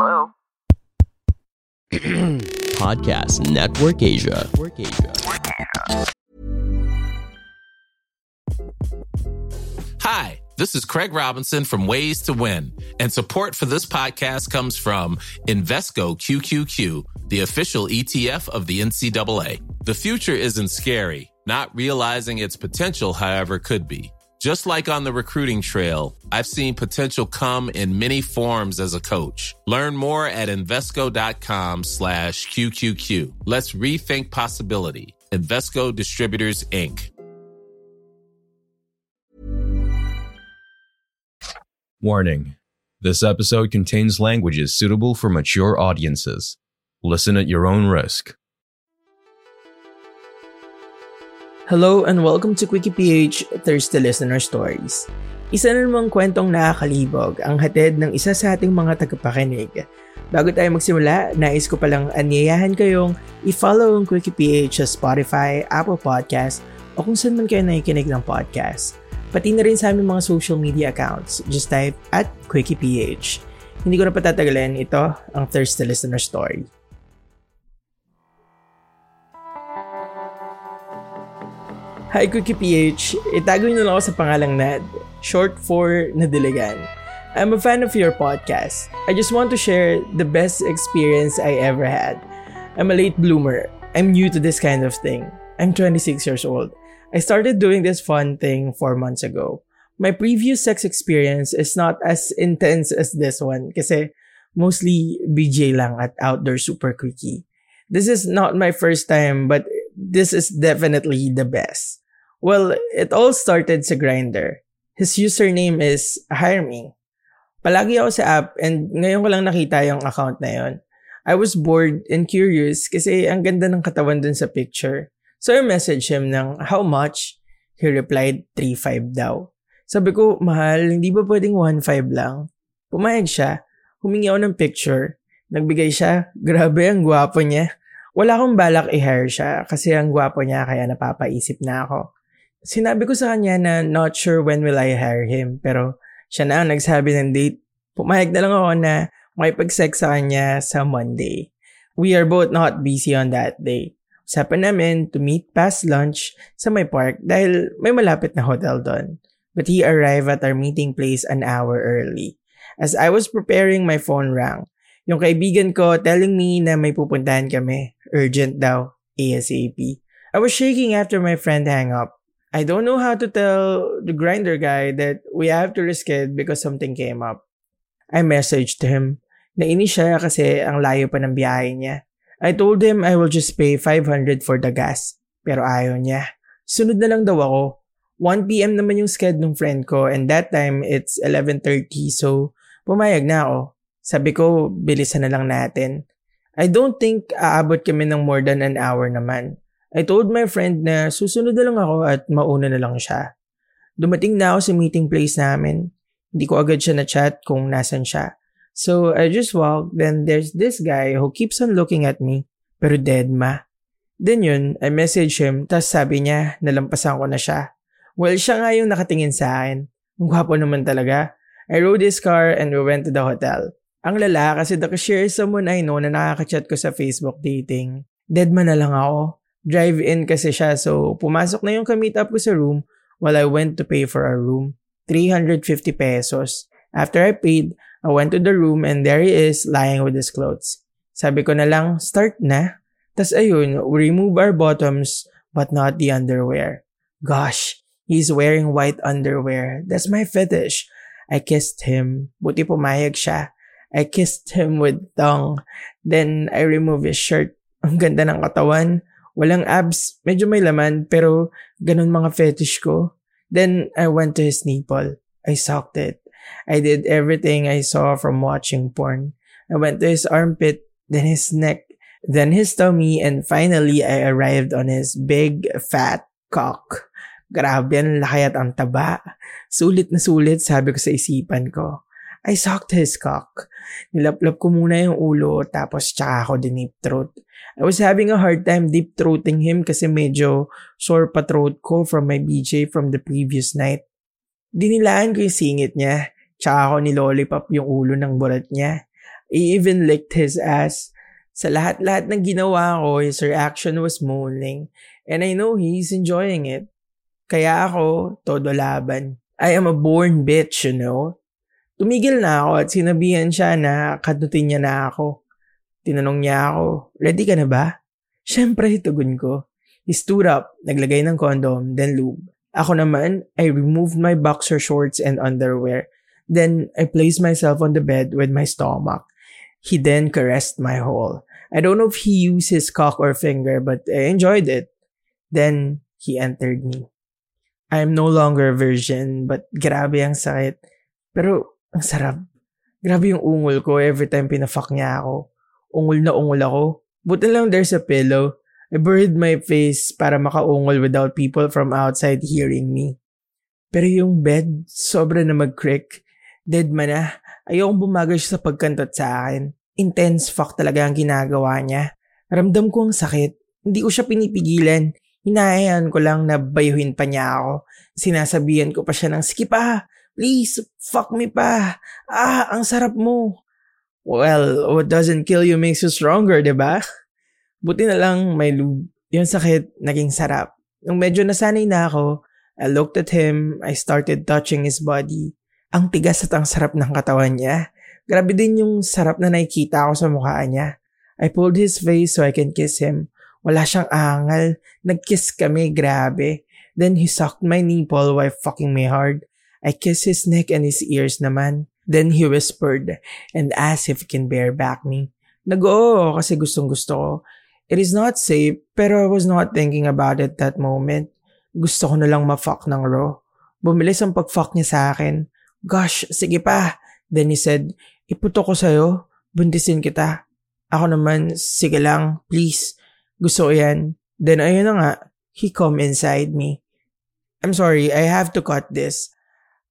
Hello? Podcast Network Asia. Hi, this is Craig Robinson from Ways to Win, and support for this podcast comes from Invesco QQQ, the official ETF of the NCAA. The future isn't scary, not realizing its potential, however, could be. Just like on the recruiting trail, I've seen potential come in many forms as a coach. Learn more at Invesco.com slash QQQ. Let's rethink possibility. Invesco Distributors, Inc. Warning This episode contains languages suitable for mature audiences. Listen at your own risk. Hello and welcome to Quickie PH Thirsty Listener Stories. Isa na namang kwentong nakakalibog ang hatid ng isa sa ating mga tagapakinig. Bago tayo magsimula, nais ko palang anyayahan kayong i-follow ang Quickie PH sa Spotify, Apple Podcast o kung saan man kayo nakikinig ng podcast. Pati na rin sa aming mga social media accounts. Just type at QuickiePH. Hindi ko na patatagalin, ito ang Thirsty Listener Story. Hi Quickie PH, itago niyo lang ako sa pangalang Nad, short for Nadiligan. I'm a fan of your podcast. I just want to share the best experience I ever had. I'm a late bloomer. I'm new to this kind of thing. I'm 26 years old. I started doing this fun thing 4 months ago. My previous sex experience is not as intense as this one kasi mostly BJ lang at outdoor super quickie. This is not my first time but this is definitely the best. Well, it all started sa Grinder. His username is Hire Me. Palagi ako sa app and ngayon ko lang nakita yung account na yon. I was bored and curious kasi ang ganda ng katawan dun sa picture. So I messaged him ng how much? He replied 3.5 daw. Sabi ko, mahal, hindi ba pwedeng 1.5 lang? Pumayag siya. Humingi ako ng picture. Nagbigay siya. Grabe, ang gwapo niya. Wala akong balak i-hire siya kasi ang gwapo niya kaya napapaisip na ako. Sinabi ko sa kanya na not sure when will I hire him pero siya na ang nagsabi ng date. Pumayag na lang ako na makipag-sex sa kanya sa Monday. We are both not busy on that day. Usapan namin to meet past lunch sa my park dahil may malapit na hotel doon. But he arrived at our meeting place an hour early. As I was preparing, my phone rang. Yung kaibigan ko telling me na may pupuntahan kami. Urgent daw. ASAP. I was shaking after my friend hang up. I don't know how to tell the grinder guy that we have to reschedule because something came up. I messaged him. Nainis siya kasi ang layo pa ng biyahe niya. I told him I will just pay 500 for the gas. Pero ayaw niya. Sunod na lang daw ako. 1pm naman yung sked ng friend ko and that time it's 11.30 so pumayag na ako. Sabi ko, bilisan na lang natin. I don't think aabot kami ng more than an hour naman. I told my friend na susunod na lang ako at mauna na lang siya. Dumating na ako sa meeting place namin. Hindi ko agad siya na-chat kung nasan siya. So I just walked, then there's this guy who keeps on looking at me, pero dead ma. Then yun, I message him, tas sabi niya, nalampasan ko na siya. Well, siya nga yung nakatingin sa akin. Ang gwapo naman talaga. I rode his car and we went to the hotel. Ang lala kasi is someone I know na nakaka-chat ko sa Facebook dating. Dead man na lang ako drive-in kasi siya. So, pumasok na yung ka-meet ko sa room while I went to pay for our room. 350 pesos. After I paid, I went to the room and there he is lying with his clothes. Sabi ko na lang, start na. Tas ayun, we remove our bottoms but not the underwear. Gosh, he's wearing white underwear. That's my fetish. I kissed him. Buti pumayag siya. I kissed him with tongue. Then I removed his shirt. Ang ganda ng katawan. Walang abs, medyo may laman, pero ganun mga fetish ko. Then, I went to his nipple. I sucked it. I did everything I saw from watching porn. I went to his armpit, then his neck, then his tummy, and finally, I arrived on his big, fat cock. Grabe, ang laki at ang taba. Sulit na sulit, sabi ko sa isipan ko. I sucked his cock. Nilaplap ko muna yung ulo, tapos tsaka ako dinip throat. I was having a hard time deep throating him kasi medyo sore pa throat ko from my BJ from the previous night. Dinilaan ko yung singit niya, tsaka ako nilollipop yung ulo ng burat niya. He even licked his ass. Sa lahat-lahat ng ginawa ko, his reaction was moaning. And I know he's enjoying it. Kaya ako, todo laban. I am a born bitch, you know? Tumigil na ako at sinabihan siya na kadutin niya na ako. Tinanong niya ako, ready ka na ba? Siyempre, tugon ko. He stood up, naglagay ng condom, then lube. Ako naman, I removed my boxer shorts and underwear. Then, I placed myself on the bed with my stomach. He then caressed my hole. I don't know if he used his cock or finger, but I enjoyed it. Then, he entered me. I am no longer a virgin, but grabe ang sakit. Pero, ang sarap. Grabe yung ungol ko every time pinafuck niya ako. Ungol na ungol ako. Buti lang there's a pillow. I buried my face para makaungol without people from outside hearing me. Pero yung bed, sobra na mag-creak. Dead man na. Ayokong bumagal siya sa pagkantot sa akin. Intense fuck talaga ang ginagawa niya. Ramdam ko ang sakit. Hindi ko siya pinipigilan. Hinahayaan ko lang na bayuhin pa niya ako. Sinasabihan ko pa siya ng, sige pa, please, fuck me pa. Ah, ang sarap mo. Well, what doesn't kill you makes you stronger, di ba? Buti na lang may lube. Yung sakit, naging sarap. Nung medyo nasanay na ako, I looked at him, I started touching his body. Ang tigas at ang sarap ng katawan niya. Grabe din yung sarap na nakikita ko sa mukha niya. I pulled his face so I can kiss him. Wala siyang angal. Nag-kiss kami, grabe. Then he sucked my nipple while fucking me hard. I kissed his neck and his ears naman. Then he whispered and asked if he can bareback me. Nag-oo kasi gustong gusto ko. It is not safe, pero I was not thinking about it that moment. Gusto ko na lang ma-fuck ng raw. Bumilis ang pag-fuck niya sa akin. Gosh, sige pa. Then he said, iputo ko sa'yo. Buntisin kita. Ako naman, sige lang, please. Gusto ko yan. Then ayun na nga, he come inside me. I'm sorry, I have to cut this.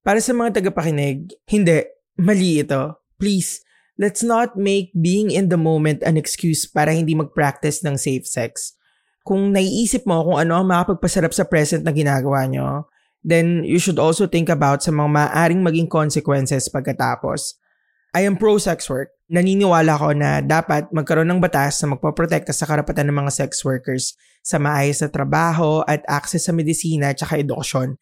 Para sa mga tagapakinig, hindi, mali ito. Please, let's not make being in the moment an excuse para hindi mag-practice ng safe sex. Kung naiisip mo kung ano ang makapagpasarap sa present na ginagawa nyo, then you should also think about sa mga maaaring maging consequences pagkatapos. I am pro-sex work. Naniniwala ko na dapat magkaroon ng batas na magpaprotekta sa karapatan ng mga sex workers sa maayos na trabaho at access sa medisina at edukasyon.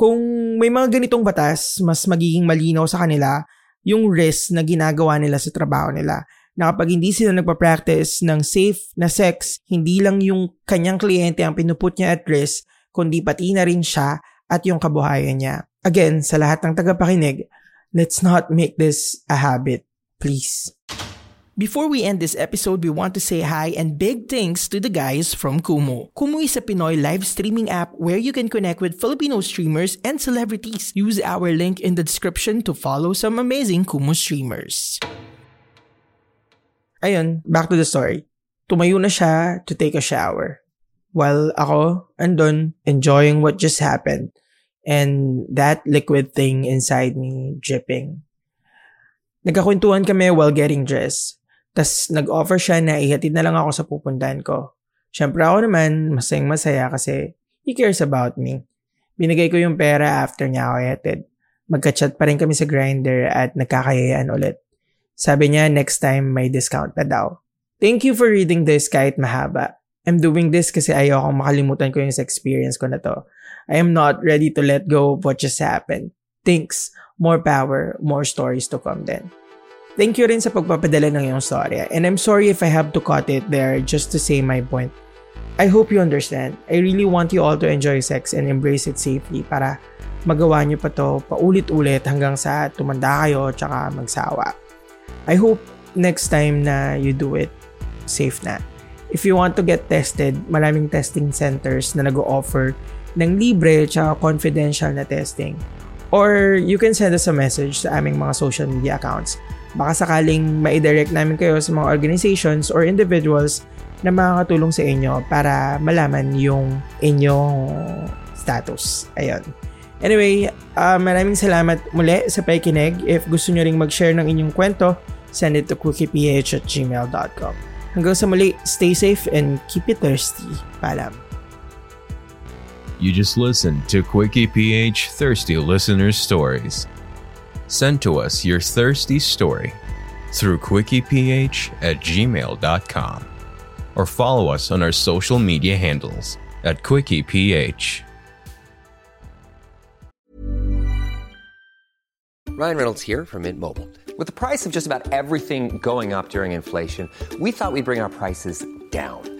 Kung may mga ganitong batas, mas magiging malinaw sa kanila yung risk na ginagawa nila sa trabaho nila. Na kapag hindi sila nagpa-practice ng safe na sex, hindi lang yung kanyang kliyente ang pinuput niya at risk, kundi pati na rin siya at yung kabuhayan niya. Again, sa lahat ng tagapakinig, let's not make this a habit, please. Before we end this episode, we want to say hi and big thanks to the guys from Kumu. Kumu is a Pinoy live streaming app where you can connect with Filipino streamers and celebrities. Use our link in the description to follow some amazing Kumu streamers. Ayun, back to the story. Tumayo na siya to take a shower. While ako, andon, enjoying what just happened. And that liquid thing inside me dripping. Nagkakwentuhan kami while getting dressed. Tapos nag-offer siya na ihatid na lang ako sa pupuntahan ko. Siyempre ako naman, masayang masaya kasi he cares about me. Binigay ko yung pera after niya ako ihatid. Magka-chat pa rin kami sa grinder at nagkakayayaan ulit. Sabi niya next time may discount na daw. Thank you for reading this kahit mahaba. I'm doing this kasi ayokong makalimutan ko yung experience ko na to. I am not ready to let go of what just happened. Thanks. More power, more stories to come then. Thank you rin sa pagpapadala ng iyong storya. And I'm sorry if I have to cut it there just to say my point. I hope you understand. I really want you all to enjoy sex and embrace it safely para magawa niyo pa to paulit-ulit hanggang sa tumanda kayo tsaka magsawa. I hope next time na you do it, safe na. If you want to get tested, maraming testing centers na nag-offer ng libre tsaka confidential na testing. Or you can send us a message sa aming mga social media accounts Baka sakaling ma-direct namin kayo sa mga organizations or individuals na makakatulong sa inyo para malaman yung inyong status. Ayun. Anyway, uh, maraming salamat muli sa pakikinig. If gusto nyo ring mag-share ng inyong kwento, send it to quickieph at gmail.com. Hanggang sa muli, stay safe and keep it thirsty. Paalam. You just listened to Quickie PH Thirsty Listeners Stories. Send to us your thirsty story through quickieph at gmail.com or follow us on our social media handles at quickieph. Ryan Reynolds here from Mint Mobile. With the price of just about everything going up during inflation, we thought we'd bring our prices down.